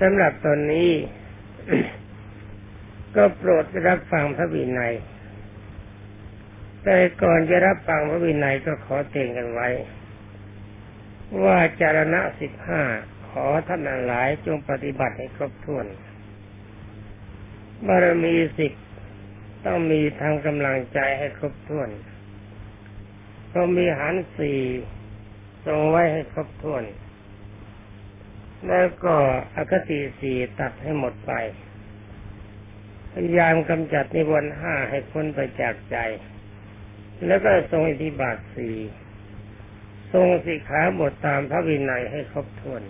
สำหรับตอนนี้ ก็โปรดรับฟังพระวินัย แต่ก่อนจะรับฟังพระวินัยก็ขอเตือนกันไว้ ว่าจารณะสิบห้าขอท่านหลายจงปฏิบัติให้ครบถ้วน บารมีสิบต้องมีทางกำลังใจให้ครบถ้วนต้องมีหันสี่ทรงไว้ให้ครบถ้วน แล้วก็อคติสี่ตัดให้หมดไป พยายามกำจัดนิวรณ์ห้าให้พ้นไปจากใจ แล้วก็ทรงอิทธิบาทสี่ทรงสิกขาบทตามพระวินัยให้ครบถ้วน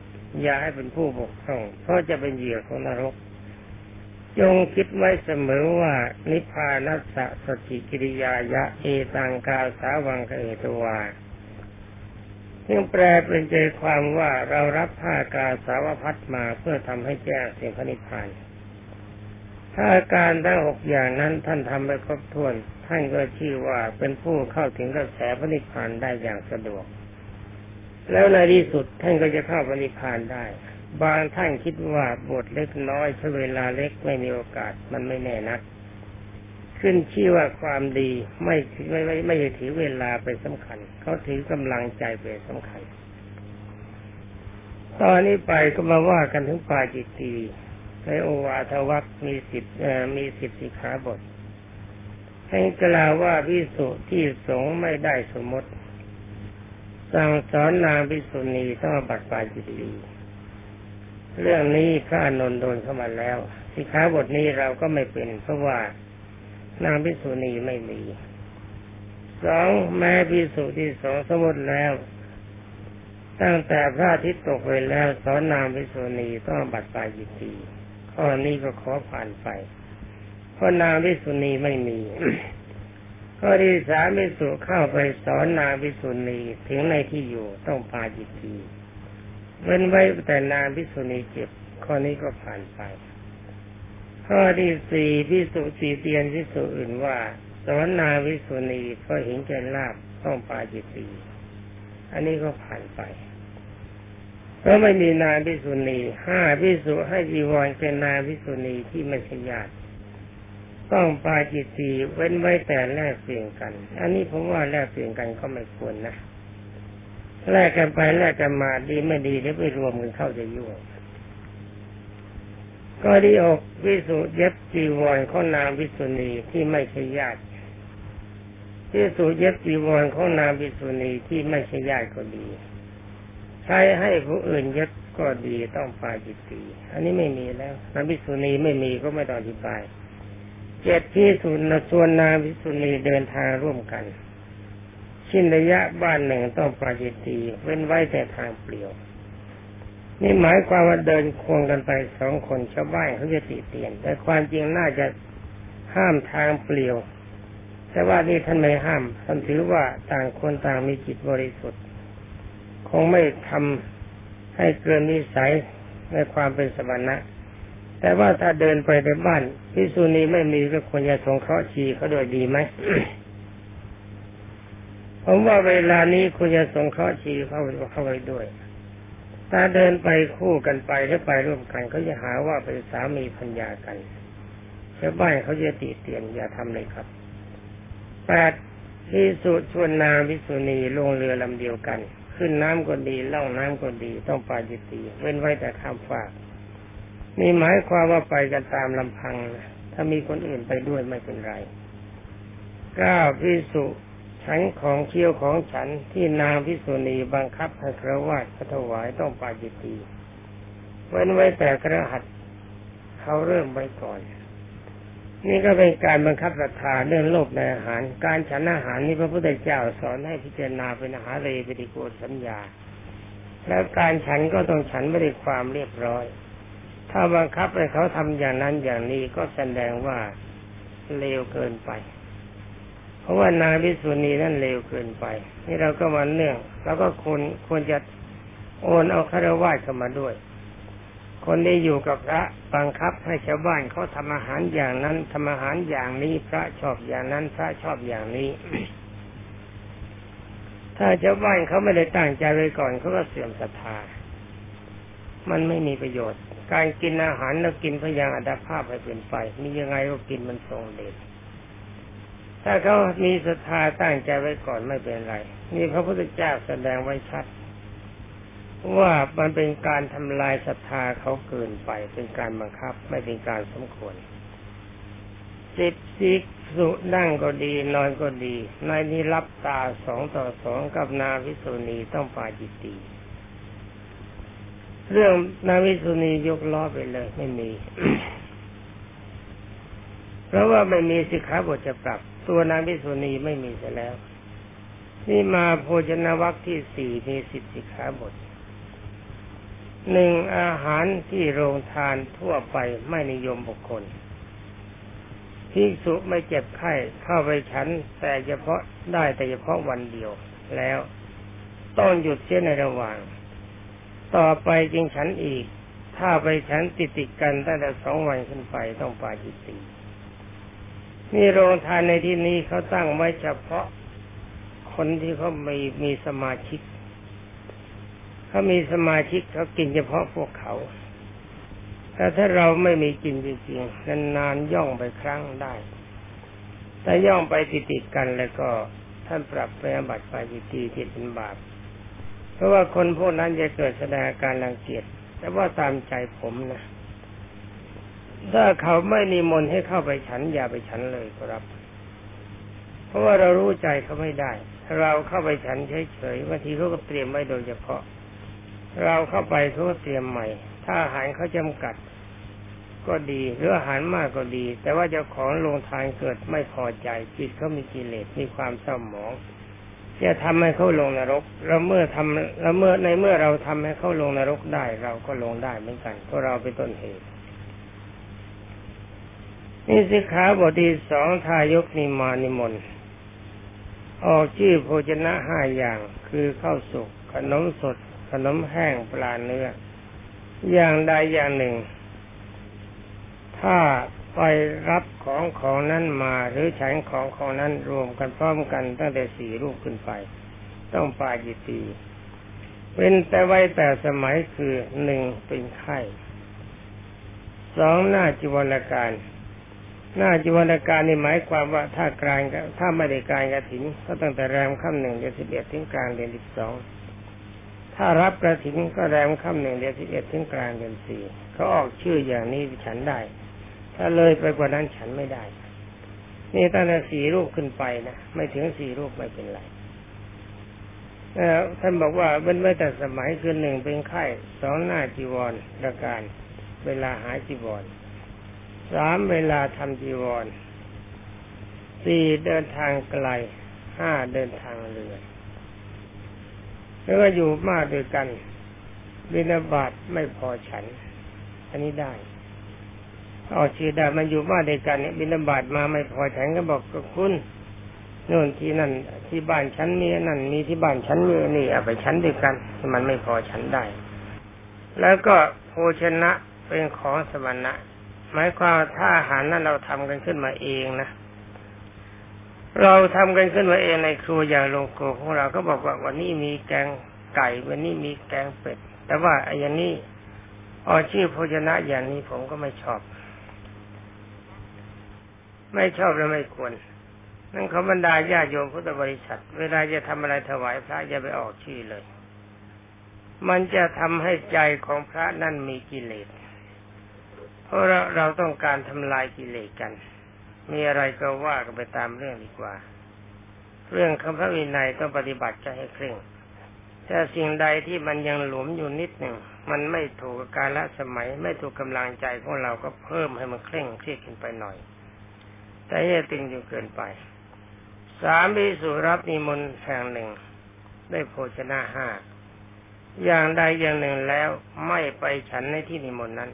อย่าให้เป็นผู้บกพร่อง เพราะจะเป็นเหยื่อของนรก จงคิดไว้เสมอว่า นิพพานัสสะสติกิริยายะ เอตังกาสาวังเอตวา ซึ่งแปลเป็นใจความว่าเรารับผ้ากาสาวพัดมาเพื่อทำให้แจ้งเสียงพระนิพพานถ้าการทั้งหกอย่างนั้นท่านทำไปครบถ้วน ท่านก็ชื่อว่าเป็นผู้เข้าถึงกระแสพระนิพพานได้อย่างสะดวก แล้วในที่สุดท่านก็จะเข้าพระนิพพานได้ บางท่านคิดว่าบทเล็กน้อยใช้เวลาเล็กไม่มีโอกาสมันไม่แน่นัก ขึ้นชื่อว่าความดีไม่ไม่ไม่ไม่ถือเวลาเป็นสำคัญ เขาถือกำลังใจเป็นสำคัญ ตอนนี้ไปก็มาว่ากันถึงปาจิตตีในโอวาทวัคมีสิบมีสิบสิขาบทให้กล่าวว่าพิสุที่สงไม่ได้สมมติ สั่งสอนนางพิสุณีต้องบัตรปาจิตตีเรื่องนี้พระอนนท์โดนเข้ามาแล้ว สิขาบทนี้เราก็ไม่เป็นเพราะว่า นางพิสุณีไม่มีสองแม่พิสุที่สองสมุดแล้ว ตั้งแต่พระอาทิตย์ตกไปแล้วสอนนางพิสุณีต้องบัตรปายิตีข้อนี้ก็ขอผ่านไปเพราะนางพิสุณีไม่มีข้อที่สามพิสุเข้าไปสอนนางพิสุณีถึงในที่อยู่ต้องปาจิตีเว้นไว้แต่นางพิสุณีเจ็บข้อนี้ก็ผ่านไป ข้อที่สี่พิสุสีเตียนพิสุอื่นว่า สวนาวิสุณีเพราะเห็นแก่ลาบต้องปาจิตตีอันนี้ก็ผ่านไปเพราะไม่มีนาพิสุณีห้าพิสุให้จีวรเป็นนาพิสุณีที่ไม่ใช่ญาติต้องปาจิตีเว้นไว้แต่แลกเปลี่ยนกัน อันนี้ผมว่าแลกเปลี่ยนกันก็ไม่ควรนะแลกกันไปแลกกันมาดีไม่ดีแล้วไปรวมกันเข้าจะยุ่ง ก็ดีอกวิสุเย็บจีวรของนางวิสุณีที่ไม่ใช่ญาติวิสุเย็บจีวรของนางวิสุณีที่ไม่ใช่ญาติก็ดี ใช้ให้ผู้อื่นเย็บก็ดีต้องปาจิตตีอันนี้ไม่มีแล้วนางวิสุณีไม่มีก็ไม่ต้องอธิบายเจ็ดที่สุนส่วนนางวิสุณีเดินทางร่วมกัน ชิ้นระยะบ้านหนึ่งต้องปาจิตตีเว้นไว้แต่ทางเปลี่ยว นี่หมายความว่าเดินควงกันไปสองคนชาวบ้านเขาจะติเตียน แต่ความจริงน่าจะห้ามทางเปลี่ยว แต่ว่านี่ท่านไม่ห้ามท่านถือว่าต่างคนต่างมีจิตบริสุทธิ์ คงไม่ทำให้เกินนิสัยในความเป็นสมณะ แต่ว่าถ้าเดินไปในบ้านพิสุนีไม่มีก็ควรจะสงเคราะห์ชีเขาโดยดีไหมผมว่าเวลานี้ควรจะสงเคราะห์ชีเขาเข้าไปด้วย ถ้าเดินไปคู่กันไปหรือไปร่วมกันเขาจะหาว่าเป็นสามีพัญญากันชาวบ้านเขาจะตีเตียนอย่าทำเลยครับแปดพิสุชวนนาพิสุณีลงเรือลำเดียวกัน ขึ้นน้ำก็ดีล่องน้ำก็ดีต้องปาจิตีเว้นไว้แต่ข้ามฝากนี่หมายความว่าไปกันตามลำพังถ้ามีคนอื่นไปด้วยไม่เป็นไรเก้าพิสุ ฉันของเคี้ยวของฉันที่นางพิสุณีบังคับให้ครวาสถวายต้องปาจิตีเว้นไว้แต่กระหัตเขาเริ่มไว้ก่อน นี่ก็เป็นการบังคับศรัทธาเรื่องโลภในอาหาร การฉันอาหารนี่พระพุทธเจ้าสอนให้พิจารณาเป็นอาหารเลยปฏิโกสัญญา แล้วการฉันก็ต้องฉันไม่ได้ความเรียบร้อย ถ้าบังคับให้เขาทำอย่างนั้นอย่างนี้ก็แสดงว่าเลวเกินไป ราะว่านางพิสุณีนั่นเลวเกินไป นี่เราก็มาเนื่องเราก็ควรควรจะโอนเอาคารวะเข้ามาด้วย คนที่อยู่กับพระบังคับให้ชาวบ้านเขาทำอาหารอย่างนั้นทำอาหารอย่างนี้ พระชอบอย่างนั้น พระชอบอย่างนี้ ถ้าชาวบ้านเขาไม่ได้ตั้งใจไว้ก่อนเขาก็เสื่อมศรัทธา มันไม่มีประโยชน์ การกินอาหารแล้วกินพยางอัตภาพให้เป็นไปมียังไงก็กินมันทรงเดช ถ้าเขามีศรัทธาตั้งใจไว้ก่อนไม่เป็นไร นี่พระพุทธเจ้าแสดงไว้ชัด ว่ามันเป็นการทำลายศรัทธาเขาเกินไป เป็นการบังคับ ไม่เป็นการสมควรสิบสิกสุนั่งก็ดีนอนก็ดีนายนี้รับตาสองต่อสองกับนาวิสุณีต้องปาจิตตีเรื่องนาวิสุณียกล้อไปเลยไม่มี เพราะว่าไม่มีสิกขาบทจะปรับ ตัวนาวิสุณีไม่มีเสียแล้ว นี่มาโภชนวัคที่สี่มีสิบสิกขาบทหนึ่งอาหารที่โรงทานทั่วไปไม่นิยมบุคคลภิกษุไม่เจ็บไข้เข้าไปฉัน แต่เฉพาะได้แต่เฉพาะวันเดียวแล้วต้องหยุดเสียในระหว่าง ต่อไปจึงฉันอีก ถ้าไปฉันติดติดกันตั้งแต่สองวันขึ้นไปต้องปาจิตตี นี่โรงทานในที่นี้เขาตั้งไว้เฉพาะ คนที่เขามีมีสมาชิกเขามีสมาชิกเขากินเฉพาะพวกเขาแต่ถ้าเราไม่มีกินจริงๆนานๆย่องไปครั้งได้แต่ย่องไปติดๆกันแล้วก็ท่านปรับไปอบัติปาจิตีที่เป็นบาปเพราะว่าคนพวกนั้นจะเกิดแสดงอาการรังเกียจแต่ว่าตามใจผมนะ ถ้าเขาไม่นิมนต์ให้เข้าไปฉัน อย่าไปฉันเลยครับ เพราะว่าเรารู้ใจเขาไม่ได้ เราเข้าไปฉันเฉยๆบางทีเขาก็เตรียมไว้โดยเฉพาะ เราเข้าไปเขาก็เตรียมใหม่ ถ้าอาหารเขาจำกัด ก็ดีหรืออาหารมากก็ดี แต่ว่าเจ้าของโรงทานเกิดไม่พอใจจิตเขามีกิเลสมีความเศร้าหมองจะทำให้เขาลงนรกเราเมื่อทำเราเมื่อในเมื่อเราทำให้เขาลงนรกได้ เราก็ลงได้เหมือนกันเพราะเราเป็นต้นเหตุ นี่สิขาบทที่สองทายกนิมานิมนต์ออกชื่อโภชนะห้าอย่างคือข้าวสุกขนมสด ขนมแห้งปลาเนื้อ อย่างใดอย่างหนึ่ง ถ้าไปรับของของนั้นมาหรือฉันของของนั้นรวมกันพร้อมกันตั้งแต่สี่รูปขึ้นไป ต้องปาจิตีเป็นแต่ไว้แต่สมัยคือหนึ่งเป็นไข้สองหน้าจิวรการ หน้าจิวรการนี่หมายความว่าถ้ากลางถ้าไม่ได้การกระถิน ก็ตั้งแต่แรมค่ำหนึ่งเดือนสิบเอ็ดถึงกลางเดือนสิบสองถ้ารับกระถินก็แรมค่ำหนึ่งเดือนสิบเอ็ดถึงกลางเดือนสี่เขาออกชื่ออย่างนี้ฉันได้ ถ้าเลยไปกว่านั้นฉันไม่ได้ นี่ตั้งแต่สี่รูปขึ้นไปนะไม่ถึงสี่รูปไม่เป็นไรท่านบอกว่าเป็นไว้แต่สมัยคือหนึ่งเป็นไข้สองหน้าจีวรประการ เวลาหาจีวร สามเวลาทำจีวรสี่เดินทางไกลห้าเดินทางเรือแล้วก็อยู่มากด้วยกันบินาบาตไม่พอฉัน อันนี้ได้เอาชื่อได้มันอยู่บ้านเดียวกันเนี่ยบินบาตมาไม่พอฉันก็บอกกับคุณโน่นที่นั่น ที่บ้านฉันมีนั่นมีที่บ้านฉันมีนี่เอาไปฉันด้วยกันมันไม่พอฉันได้ แล้วก็โภชนะเป็นของสมณะ หมายความถ้าอาหารนั้นเราทำกันขึ้นมาเองนะเราทำกันขึ้นมาเองในครัวอย่างโรงครัวของเราก็บอกว่าวันนี้มีแกงไก่วันนี้มีแกงเป็ด แต่ว่าไอ้ย่านี้ออชื่อโภชนะอย่างนี้ผมก็ไม่ชอบ ไม่ชอบและไม่ควรนั่นเขาบรรดาญาโยมพุทธบริษัท เวลาจะทำอะไรถวายพระอย่าไปออกชื่อเลย มันจะทำให้ใจของพระนั่นมีกิเลส เพราะเราเราต้องการทำลายกิเลสกัน มีอะไรก็ว่ากันไปตามเรื่องดีกว่า เรื่องคำพระวินัยต้องปฏิบัติจะให้เคร่งแต่สิ่งใดที่มันยังหลวมอยู่นิดหนึ่ง มันไม่ถูกกาลสมัย ไม่ถูกกำลังใจของเราก็เพิ่มให้มันเคร่งเครียดขึ้นไปหน่อย แต่อย่าตึงจนเกินไป สามพิสุรับนิมนต์แห่งหนึ่ง ได้โภชนะห้าอย่างใดอย่างหนึ่งแล้วไม่ไปฉันในที่นิมนต์นั้น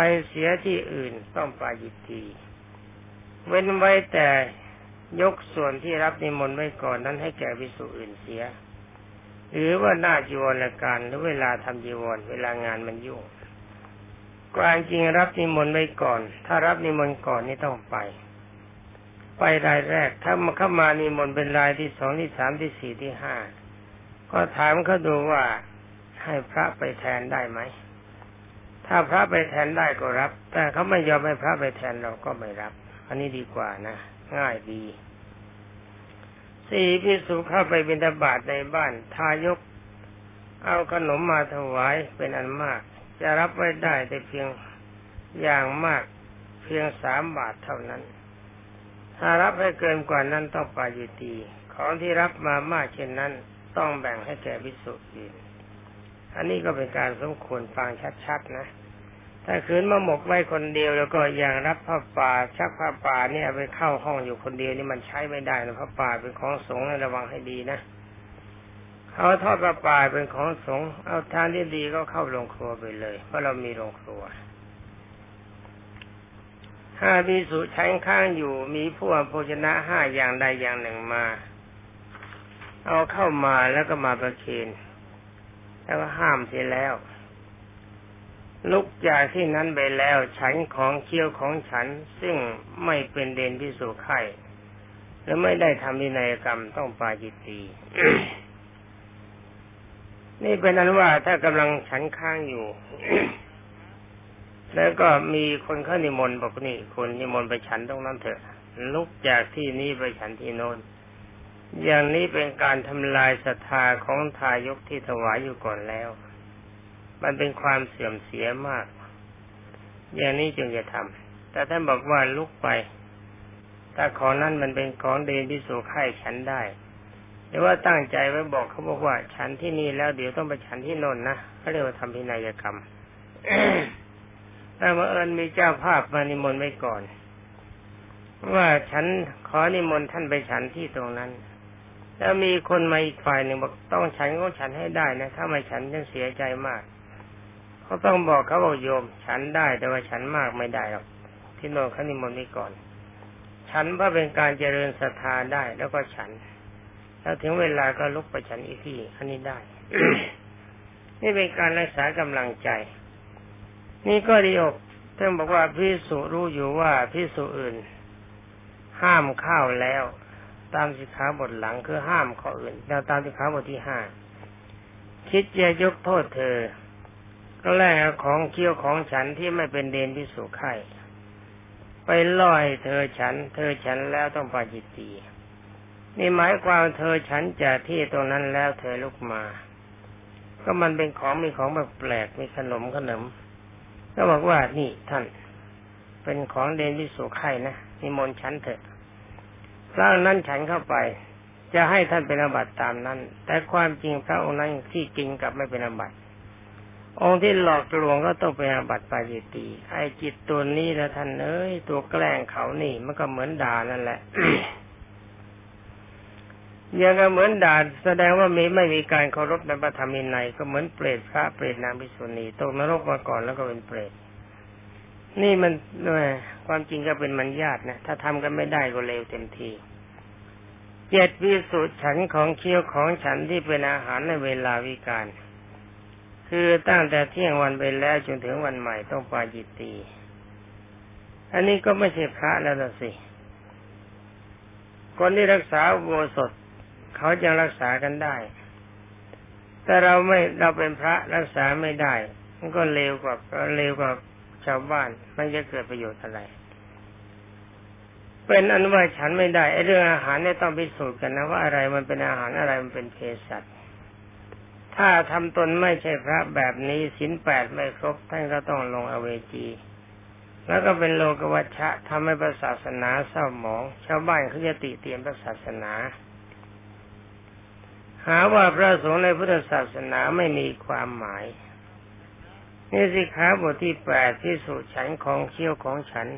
ไปเสียที่อื่นต้องปายิตี เว้นไว้แต่ยกส่วนที่รับนิมนต์ไว้ก่อนนั้นให้แก่วิสุอื่นเสีย หรือว่าหน้าจีวรการหรือเวลาทำจีวรเวลางานมันยุ่งความจริงรับนิมนต์ไว้ก่อน ถ้ารับนิมนต์ก่อนนี่ต้องไป ไปรายแรก ถ้ามาเข้ามานิมนต์เป็นรายที่สองที่สามที่สี่ที่ห้าก็ถามเขาดูว่าให้พระไปแทนได้ไหม ถ้าพระไปแทนได้ก็รับ แต่เขาไม่ยอมให้พระไปแทนเราก็ไม่รับ อันนี้ดีกว่านะ ง่ายดี สี่พิสุเข้าไปบิณฑบาตในบ้าน ทายก เอาขนมมาถวายเป็นอันมาก จะรับไว้ได้แต่เพียงอย่างมากเพียงสามบาทเท่านั้น ถ้ารับให้เกินกว่านั้นต้องปาจิตี ของที่รับมามากเช่นนั้น ต้องแบ่งให้แก่พิสุอื่นอันนี้ก็เป็นการสมควรฟังชัดๆนะ ถ้าคืนมาหมกไว้คนเดียวแล้วก็อย่างรับผ้าป่าชักผ้าป่าเนี่ยไปเข้าห้องอยู่คนเดียวนี่มันใช้ไม่ได้นะผ้าป่าเป็นของสงฆ์ระวังให้ดีนะเอาทอดผ้าป่าเป็นของสงฆ์เอาทานที่ดีก็เข้าโรงครัวไปเลย เพราะเรามีโรงครัวห้าพิสุใช้ข้างอยู่มีผู้อภชนะห้าอย่างใดอย่างหนึ่งมา เอาเข้ามาแล้วก็มาประเคนแล้วก็ห้ามเสียแล้ว ลุกจากที่นั้นไปแล้ว ฉันของเคี้ยวของฉันซึ่งไม่เป็นเดนพิสุไข่และไม่ได้ทำนินัยกรรมต้องปาจิตตีนี่เป็นนั้นว่าถ้ากำลังฉันข้างอยู่ แล้วก็มีคนเข้านิมนต์บอกนี่คนนิมนต์ไปฉันตรงนั้นเถอะ ลุกจากที่นี้ไปฉันที่โน้นอย่างนี้เป็นการทำลายศรัทธาของทายกที่ถวายอยู่ก่อนแล้ว มันเป็นความเสื่อมเสียมาก อย่างนี้จึงจะทำแต่ท่านบอกว่าลุกไปถ้าของนั้นมันเป็นของเดนที่สู่ไข่ฉันได้แต่ว่าตั้งใจไว้บอกเขาบอกว่า ฉันที่นี่แล้วเดี๋ยวต้องไปฉันที่นนนะเขาเรียกว่าทำพินัยกรรมแต่มาเอิญมีเจ้าภาพมานิมนต์ไว้ก่อน ว่าฉันขอนิมนต์ท่านไปฉันที่ตรงนั้น แล้วมีคนมาอีกฝ่ายหนึ่งบอกต้องฉันก็ฉันให้ได้นะ ถ้าไม่ฉันจะเสียใจมาก เขาต้องบอกเขาบอกโยม ฉันได้แต่ว่าฉันมากไม่ได้หรอกที่โนนขนิมนต์นี้ก่อน ฉันเพื่อเป็นการเจริญศรัทธาได้แล้วก็ฉัน แล้วถึงเวลาก็ลุกไปฉันอีกที่ อันนี้ได้ นี่เป็นการรักษากำลังใจ นี่ก็ดีอกท่านบอกว่าพิสุรู้อยู่ว่าพิสุอื่น ห้ามข้าวแล้ว ตามสิกขาบทหลังคือห้ามข้ออื่น แล้วตามสิกขาบทที่ห้าคิดจะยกโทษเธอ ก็แลกของเคี้ยวของฉันที่ไม่เป็นเดนที่สุขไข่ไปล่อยเธอฉัน เธอฉันแล้วต้องปาจิตตีนี่หมายความเธอฉันจากที่ตรงนั้นแล้วเธอลุกมา ก็มันเป็นของมีของแบบแปลกมีขนมขนมก็บอกว่านี่ท่าน เป็นของเดนที่สุขไข่นะนิมนต์ฉันเถอะพระนั้นฉันเข้าไป จะให้ท่านเป็นอบัติตามนั้น แต่ความจริงพระองค์นั้นที่กินกับไม่เป็นอบัติ องค์ที่หลอกลวงก็ต้องเป็นอาบัติปาจิตี ไอ้จิตตัวนี้นะท่านเอ้ยตัวแกล้งเขานี่ มันก็เหมือนด่านั่นแหละยังก็เหมือนด่าแสดงว่ามีไม่มีการเคารพในพระธรรมในก็เหมือนเปรตพระเปรตนางพิสุณีตกนรกมาก่อนแล้วก็เป็นเปรตนี่มันด้วยความจริงก็เป็นมันญาตินะถ้าทำกันไม่ได้ก็เลวเต็มทีเจ็ดวิสุทธิ์ฉันของเคี้ยวของฉันที่เป็นอาหารในเวลาวิการ คือตั้งแต่เที่ยงวันไปแล้วจนถึงวันใหม่ต้องปาจิตตี อันนี้ก็ไม่ใช่พระแล้วสิ คนที่รักษาโบสถเขาจะรักษากันได้ แต่เราไม่เราเป็นพระรักษาไม่ได้ มันก็เลวกว่าเลวกว่าชาวบ้านมันจะเกิดประโยชน์อะไร เป็นอนุว่าฉันไม่ได้ไอ้เรื่องอาหารเนี่ยต้องพิสูจน์กันนะว่าอะไรมันเป็นอาหารอะไรมันเป็นเภสัช ถ้าทำตนไม่ใช่พระแบบนี้สินแปดไม่ครบท่านก็ต้องลงอเวจี แล้วก็เป็นโลกวัชชะทำให้ศาสนาเศร้าหมอง ชาวบ้านเขาจะติเตียนพระศาสนา หาว่าพระสงฆ์ในพุทธศาสนาไม่มีความหมายนี่สิขาบทที่แปดที่สุดฉันของเคี้ยวของฉัน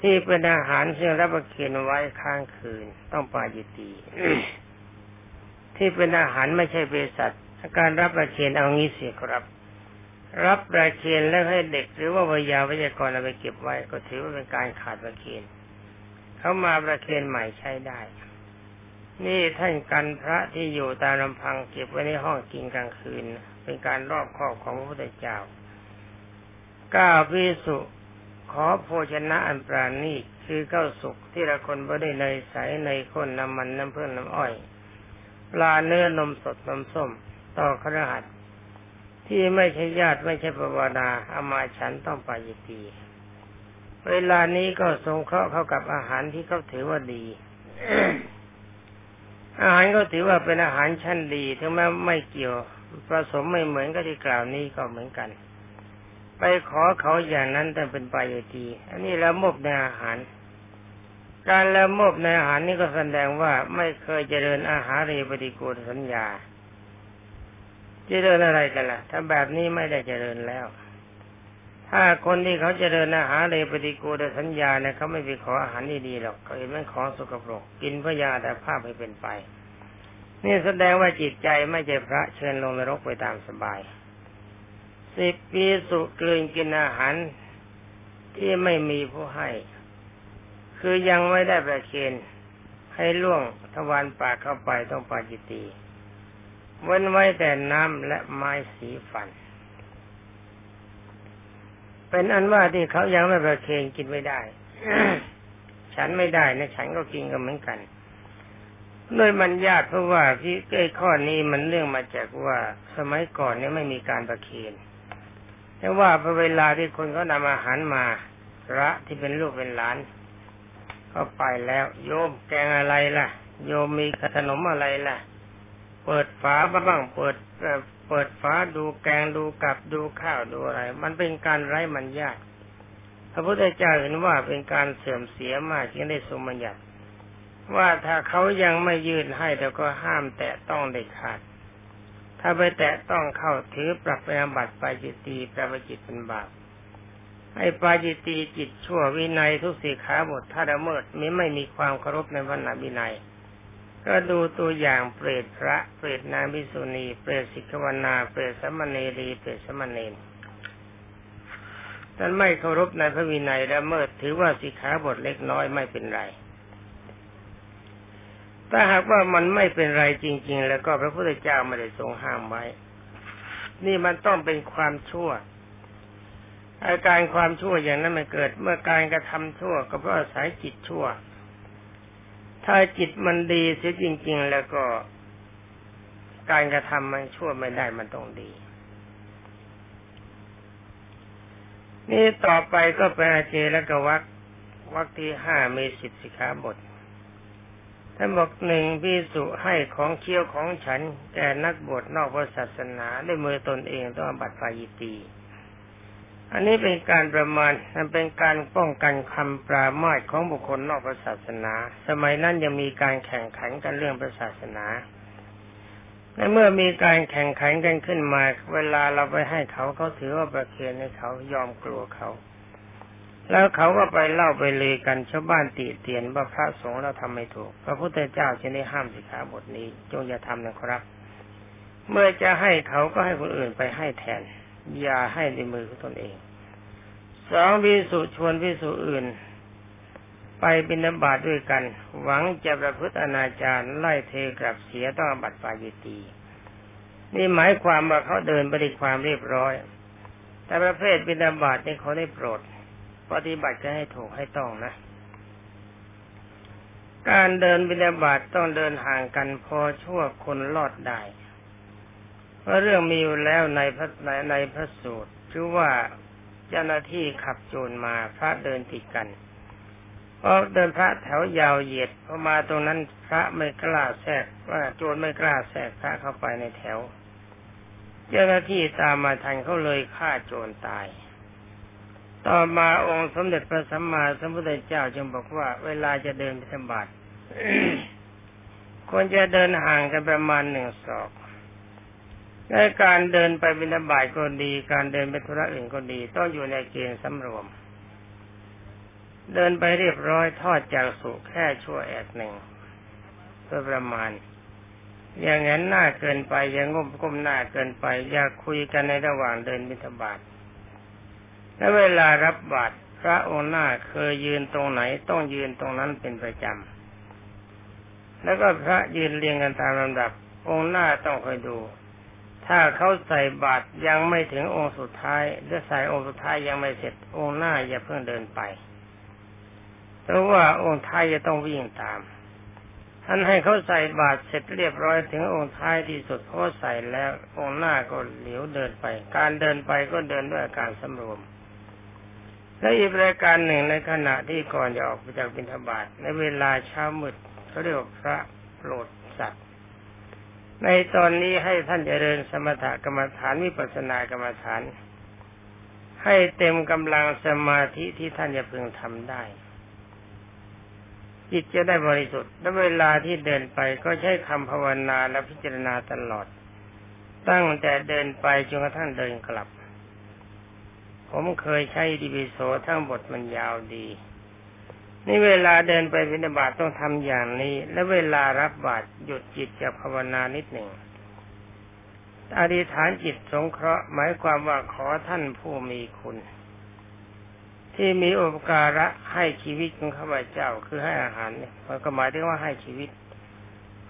ที่เป็นอาหารซึ่งรับประเคนไว้ข้างคืนต้องปาจิตี ที่เป็นอาหารไม่ใช่เภสัชการรับประเคนเอางี้เสียครับ รับประเคนแล้วให้เด็ก หรือว่าวิยาวิทยากรเอาไปเก็บไว้ ก็ถือว่าเป็นการขาดประเคนเขามาประเคนใหม่ใช้ได้ นี่ท่านกันพระที่อยู่ตามลำพังเก็บไว้ในห้องกินกลางคืน เป็นการรอบครอบของพระพุทธเจ้าก้าพิสุขอโภชนะอันปราณีคือข้าวสุกที่ละคนบ่ได้เนยใสในข้นน้ำมันน้ำเพื่อนน้ำอ้อย ปลาเนื้อนมสดนมส้มต่อครหัสที่ไม่ใช่ญาติไม่ใช่ปวาดาเอามาฉันต้องไปยิตีเวลานี้ก็สงเคราะห์เข้ากับอาหารที่เขาถือว่าดี อาหารก็ถือว่าเป็นอาหารชั้นดีถึงแม้ไม่เกี่ยวผสมไม่เหมือนกับที่กล่าวนี้ก็เหมือนกัน ไปขอเขาอย่างนั้นแต่เป็นปายตีอันนี้ละมบในอาหาร การละโมบในอาหารนี่ก็แสดงว่าไม่เคยเจริญอาหารเรปฏิกูลสัญญา เจริญอะไรกันล่ะ ถ้าแบบนี้ไม่ได้เจริญแล้ว ถ้าคนที่เขาเจริญอาหารเรปฏิกูลสัญญาเนี่ยเขาไม่ไปขออาหารดีๆหรอกเขาเห็นมันของสกปรกกินพยาแต่ภาพให้เป็นไป นี่แสดงว่าจิตใจไม่ใช่พระเชิญลงนรกไปตามสบายสิบปีสุกลืนกินอาหารที่ไม่มีผู้ให้ คือยังไม่ได้ประเคนให้ล่วงทวารปากเข้าไปต้องปาจิตีเว้นไว้แต่น้ำและไม้สีฟัน เป็นอันว่าที่เขายังไม่ประเคนกินไม่ได้ ฉันไม่ได้นะฉันก็กินกันเหมือนกันโดยมันยากเพราะว่าที่ไอ้ข้อนี้มันเรื่องมาจากว่าสมัยก่อนเนี่ยไม่มีการประเคนแต่ว่าพอเวลาที่คนเขานำอาหารมาพระที่เป็นลูกเป็นหลาน ก็ไปแล้ว โยมแกงอะไรล่ะ โยมมีขนมอะไรล่ะ เปิดฝาบ้างเปิดเปิดฝาดูแกงดูกับดูข้าวดูอะไร มันเป็นการไร้มันยากพระพุทธเจ้าเห็นว่าเป็นการเสื่อมเสียมากจึงได้ทรงบัญญัติว่าถ้าเขายังไม่ยื่นให้เราก็ห้ามแตะต้องเด็ดขาด ถ้าไปแตะต้องเข้าถือปรับไปอบัติปจิตีแปลว่าจิตเป็นบาป ให้ปาจิตีจิตชั่ววินัยทุกสีขาบทถ้าละเมิดไมิไม่มีความเคารพในวันนาวินัย ก็ดูตัวอย่างเปรตพระเปรตนางวิสุณี เปรตสิกวนาเปรตสมณีรีเปรตสมณีนั้นไม่เคารพในพระวินัยละเมิดถือว่าสิขาบทเล็กน้อยไม่เป็นไรถ้าหากว่ามันไม่เป็นไรจริง ๆ แล้วก็พระพุทธเจ้าไม่ได้ทรงห้ามไว้ นี่มันต้องเป็นความชั่ว อาการความชั่วอย่างนั้นมันเกิด เมื่อการกระทำชั่วก็เพราะอาศัยจิตชั่ว ถ้าจิตมันดีเสียจริง ๆ แล้วก็ การกระทำมันชั่วไม่ได้มันต้องดี นี่ต่อไปก็เป็นอาเจแล้วก็วักวักที่ห้ามีสิบสิขาบทท่านบอกหนึ่งพิสุให้ของเคี้ยวของฉัน แก่นักบวชนอกพระศาสนาด้วยมือตนเองต้องบัตรปายิตี อันนี้เป็นการประมาณมันเป็นการป้องกันคำปรามาสของบุคคลนอกศาสนา สมัยนั้นยังมีการแข่งขันกันเรื่องศาสนาในเมื่อมีการแข่งขันกันขึ้นมา เวลาเราไปให้เขาเขาถือว่าประเคนให้เขายอมกลัวเขา แล้วเขาก็ไปเล่าไปเลยกันชาวบ้านติเตียนว่าพระสงฆ์เราทำไม่ถูก พระพุทธเจ้าจะได้ห้ามสิกขาบทนี้ จงอย่าทำนะครับ เมื่อจะให้เขาก็ให้คนอื่นไปให้แทน อย่าให้ในมือของตนเอง สองพิสุชวนพิสุอื่น ไปบินบาตด้วยกัน หวังจะประพฤติอนาจารไล่เทกลับเสียต้องบัตรปายิตี นี่หมายความว่าเขาเดินไปด้วยความเรียบร้อย แต่ประเภทบินบาตนี่เขาได้โปรด ปฏิบัติจะให้ถูกให้ต้องนะการเดินบิณฑบาตต้องเดินห่างกันพอชั่วคนรอดได้ ราะเรื่องมีอยู่แล้วในพระในในพระสูตรชื่อว่าเจ้าหน้าที่ขับโจรมาพระเดินติดกันพอเดินพระแถวยาวเหยียดพอมาตรงนั้นพระไม่กล้าแทรกว่าโจรไม่กล้าแทรกพระเข้าไปในแถว เจ้าหน้าที่ตามมาทันเขาเลยฆ่าโจรตาย ต่อมาองค์สมเด็จพระสัมมาสัมพุทธเจ้าจึงบอกว่า เวลาจะเดินไปธบาตควรจะเดินห่างกันประมาณหนึ่งศอก ในการเดินไปบิณฑบาตก็ดี การเดินไปธุระอื่นก็ดี ต้องอยู่ในเกณฑ์สำรวม เดินไปเรียบร้อยทอดจากสุแค่ชั่วแอกหนึ่งโดยประมาณ อย่างนั้นหน้าเกินไปอย่างงมก้มหน้าเกินไป อย่าคุยกันในระหว่างเดินบิณฑบาตและเวลารับบาตรพระองค์หน้าเคยยืนตรงไหน ต้องยืนตรงนั้นเป็นประจำแล้วก็พระยืนเรียงกันตามลำดับ องค์หน้าต้องคอยดู ถ้าเขาใส่บาตรยังไม่ถึงองค์สุดท้ายหรือใส่องค์สุดท้ายยังไม่เสร็จองค์หน้าอย่าเพิ่งเดินไป เพราะว่าองค์ท้ายจะต้องวิ่งตาม ท่านให้เขาใส่บาตรเสร็จเรียบร้อยถึงองค์ท้ายที่สุดพอใส่แล้วองค์หน้าก็เหลียวเดินไป การเดินไปก็เดินด้วยอาการสำรวมและอีกรายการหนึ่งในขณะที่ก่อนจะออกไปจากบิณฑบาตในเวลาเช้ามืดเขาเรียกว่าพระโปรดสัตว์ ในตอนนี้ให้ท่านเจริญสมถกรรมฐานวิปัสสนากรรมฐาน ให้เต็มกำลังสมาธิที่ท่านจะพึงทำได้จิตจะได้บริสุทธิ์และเวลาที่เดินไปก็ใช้คำภาวนาและพิจารณาตลอด ตั้งแต่เดินไปจนกระทั่งเดินกลับ ผมเคยใช้ดีวิโสทั้งบทมันยาวดี นี่เวลาเดินไปวินาบาตต้องทำอย่างนี้ และเวลารับบาตรหยุดจิตจากภาวนานิดหนึ่งอธิษฐานจิตสงเคราะห์หมายความว่าขอท่านผู้มีคุณ ที่มีอุปการะให้ชีวิตของข้าพเจ้าคือให้อาหารเนี่ยมันก็หมายถึงว่าให้ชีวิต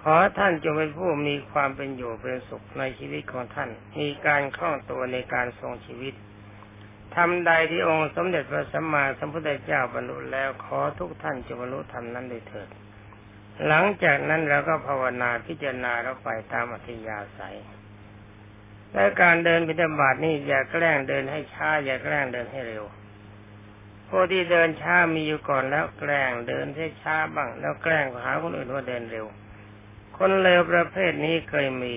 ขอท่านจงเป็นผู้มีความเป็นอยู่เป็นสุขในชีวิตของท่าน มีการคล่องตัวในการทรงชีวิต ทำใดที่องค์สมเด็จพระสัมมาสัมพุทธเจ้าบรรลุแล้วขอทุกท่านจงบรรลุธรรมนั้นเลยเถิด หลังจากนั้นเราก็ภาวนาพิจารณาเราไปตามอัธยาศัยและการเดินปิฎบาตนี่อย่าแกล้งเดินให้ช้า อย่าแกล้งเดินให้เร็วผู้ที่เดินช้ามีอยู่ก่อนแล้วแกล้งเดินให้ช้าบ้าง แล้วแกล้งหาคนอื่นว่าเดินเร็ว คนเร็วประเภทนี้เคยมี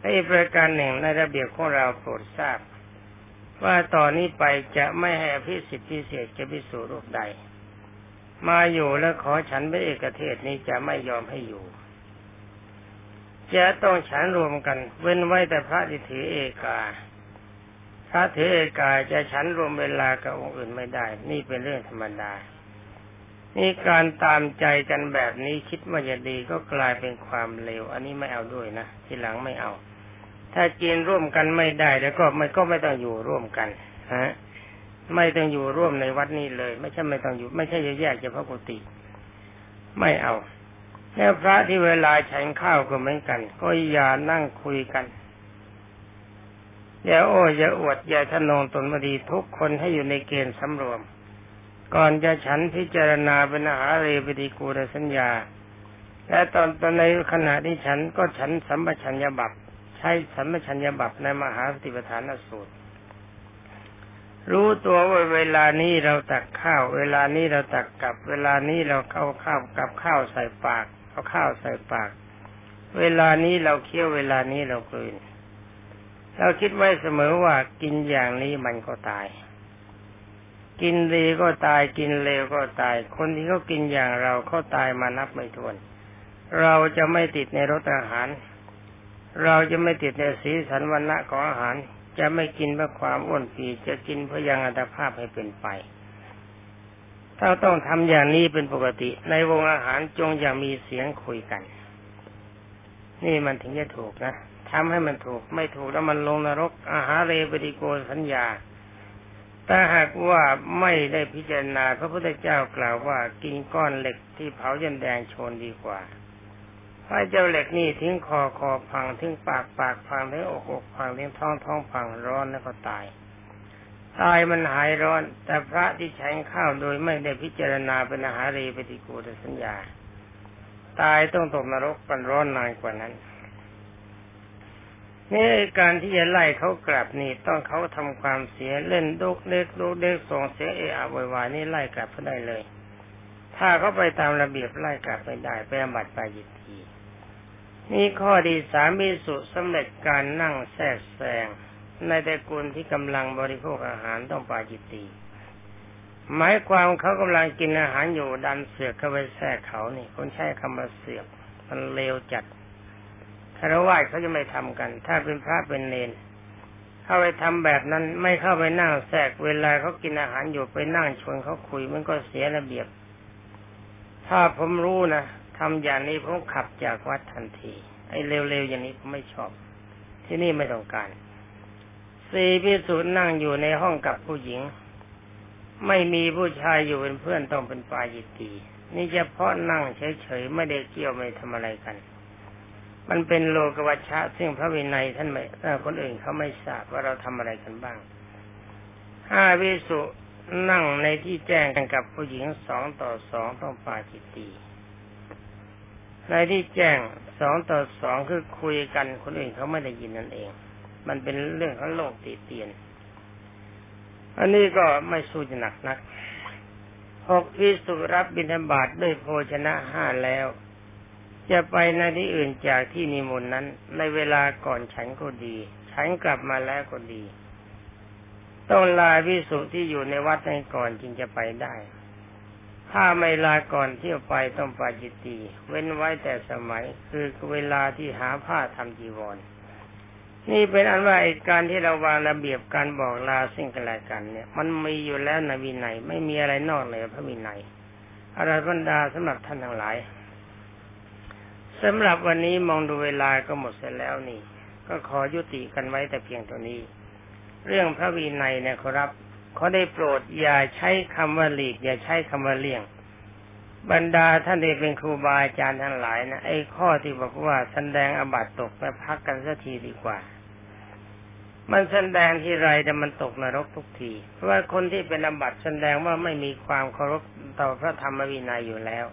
ในประการหนึ่งในระเบียบของเราโปรดทราบ ว่าตอนนี้ไปจะไม่ให้อภิสิทธิพิเศษจะพิสูรูปใด มาอยู่แล้วขอฉันไปเอกเทศนี้จะไม่ยอมให้อยู่จะต้องฉันรวมกัน เว้นไว้แต่พระที่ถือเอกา พระเถรกาจะฉันรวมเวลากับองค์อื่นไม่ได้ นี่เป็นเรื่องธรรมดานี่การตามใจกันแบบนี้คิดว่าจะดีก็กลายเป็นความเลว อันนี้ไม่เอาด้วยนะ ทีหลังไม่เอา ถ้ากินร่วมกันไม่ได้แล้วก็ไม่ก็ไม่ต้องอยู่ร่วมกันฮะไม่ต้องอยู่ร่วมในวัดนี้เลย ไม่ใช่ไม่ต้องอยู่ ไม่ใช่จะแยกเฉพาะกุฏิไม่เอาแล้วพระที่เวลาฉันข้าวก็เหมือนกัน ก็อย่านั่งคุยกันอย่าโอ้อย่าอวดอย่าทะนงตนมาดีทุกคนให้อยู่ในเกณฑ์สำรวม ก่อนจะฉันพิจารณาเป็นอาหารเรปฏิกูลสัญญา และตอนตอนในขณะที่ฉันก็ฉันสัมปชัญญะบัพ ช้สัมปชัญญบัพในมหาสติปัฏฐานสูตร รู้ตัวว่าเวลานี้เราตักข้าว เวลานี้เราตักกับ เวลานี้เราเข้าข้าวกับข้าวใส่ปากเอาข้าวใส่ปาก เวลานี้เราเคี้ยวเวลานี้เรากลืนเราคิดไว้เสมอว่ากินอย่างนี้มันก็ตาย กินดีก็ตายกินเลวก็ตาย คนที่เขากินอย่างเราเขาตายมานับไม่ถ้วน เราจะไม่ติดในรสอาหาร เราจะไม่ติดในสีสันวันณะของอาหาร จะไม่กินเพื่อความอ้วนปีจะกินเพื่อยังอัตภาพให้เป็นไป ถ้าต้องทำอย่างนี้เป็นปกติ ในวงอาหารจงอย่ามีเสียงคุยกัน นี่มันถึงจะถูกนะทำให้มันถูก ไม่ถูกแล้วมันลงนรก อาหารเรปฏิโกสัญญาถ้าหากว่าไม่ได้พิจารณาพระพุทธเจ้ากล่าวว่ากินก้อนเหล็กที่เผายันแดงโชนดีกว่า ถ้เจ้าเหล็กนี่ทิ้งคอคอพังทิ้งปากปากพังทิ้งอกอกพังทิ้งท้องท้องพังร้อนแล้วก็ตาย ตายมันหายร้อน แต่พระที่ใช้ข้าวโดยไม่ได้พิจารณาเป็นอาหารเรปฏิกูลสัญญา ตายต้องตกนรกกันร้อนนานกว่านั้นนี่การที่จะไล่เขากลับนี่ต้องเขาทำความเสียเล่นดุกเล็กดุกเล็กส่งเสียงเอะอะวายนี่ไล่กลับเขาได้เลย ถ้าเขาไปตามระเบียบไล่กลับไม่ได้ไปอบัตไปยิที นี่ข้อดีสามีสุสำเร็จการนั่งแทรกแซงในแต่กุลที่กำลังบริโภคอาหารต้องปาจิตตีหมายความเขากำลังกินอาหารอยู่ดันเสือกเข้าไปแทรกเขานี่คนใช้คำว่าเสือกมันเลวจัดคารวะเขาจะไม่ทำกัน ถ้าเป็นพระเป็นเนนเข้าไปทำแบบนั้นไม่เข้าไปนั่งแทรกเวลาเขากินอาหารอยู่ไปนั่งชวนเขาคุยมันก็เสียระเบียบ ถ้าผมรู้นะ ทำอย่างนี้ผมขับจากวัดทันที ไอ้เร็วๆอย่างนี้ผมไม่ชอบ ที่นี่ไม่ต้องการสี่พิสูจน์นั่งอยู่ในห้องกับผู้หญิง ไม่มีผู้ชายอยู่เป็นเพื่อนต้องเป็นปายิตีนี่เฉพาะนั่งเฉยๆไม่ได้เกี่ยวไม่ทำอะไรกัน มันเป็นโลกวัชชะ ซึ่งพระวินัยท่านไม่คนอื่นเขาไม่ทราบว่าเราทำอะไรกันบ้างห้าวิสุนั่งในที่แจ้งกันกับผู้หญิงสองต่อสองต้องปาจิตตี ในที่แจ้งสองต่อสองคือคุยกันคนอื่นเขาไม่ได้ยินนั่นเอง มันเป็นเรื่องของโลกตีเตียน อันนี้ก็ไม่สู้จะหนักนักหกพิสุรับบิณฑบาตด้วยโภชนะห้าแล้ว จะไปในที่อื่นจากที่นิมนต์นั้น ในเวลาก่อนฉันก็ดี ฉันกลับมาแล้วก็ดี ต้องลาพิสุที่อยู่ในวัดในก่อนจึงจะไปได้ ถ้าไม่ลาก่อนเที่ยวไปต้องปาจิตตีเว้นไว้แต่สมัย คือเวลาที่หาผ้าทำจีวร นี่เป็นอันว่าการที่เราวางระเบียบการบอกลาสิ่งกันและกัน เนี่ย มันมีอยู่แล้วในวินัยไม่มีอะไรนอกเลยพระวินัยอะไรบรรดาสำหรับท่านทั้งหลายสำหรับวันนี้มองดูเวลาก็หมดเสร็จแล้วนี่ ก็ขอยุติกันไว้แต่เพียงเท่านี้ เรื่องพระวินัยเนี่ยครับ เขาได้โปรดอย่าใช้คำว่าหลีก อย่าใช้คำว่าเลี่ยง บรรดาท่านที่เป็นครูบาอาจารย์ทั้งหลายนะไอ้ข้อที่บอกว่าแสดงอบัตตกไปพักกันสักทีดีกว่า มันแสดงที่ไรแต่มันตกนรกทุกที เพราะว่าคนที่เป็นอบัตแสดงว่าไม่มีความเคารพต่อพระธรรมวินัยอยู่แล้ว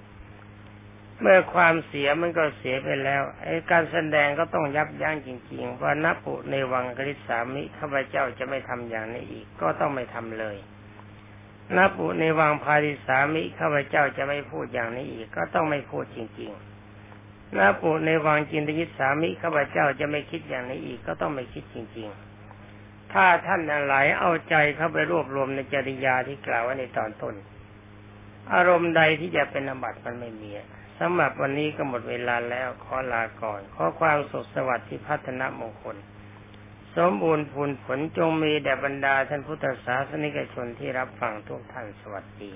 เมื่อความเสียมันก็เสียไปแล้วไอ้การแสดงก็ต้องยับยั้งจริงๆว่านับปุในวังกฤษสามิข้าพเจ้าจะไม่ทำอย่างนี้อีก ก็ต้องไม่ทำเลยนับปุในวังพาริสามิข้าพเจ้าจะไม่พูดอย่างนี้อีก ก็ต้องไม่พูดจริงๆนับปุในวังจินตยิสามิข้าพเจ้าจะไม่คิดอย่างนี้อีก ก็ต้องไม่คิดจริง ๆ ถ้าท่านหลายเอาใจเข้าไปรวบรวมในจริยาที่กล่าวไว้ในตอนต้น อารมณ์ใดที่จะเป็นอบัติมันไม่มี สำหรับวันนี้ก็หมดเวลาแล้วขอลาก่อน ขอความสุขสวัสดิ์ที่พัฒนามงคล สมบูรณ์ผลผลจงมีแด่บรรดาท่านพุทธศาสนิกชนที่รับฟังทุกท่านสวัสดี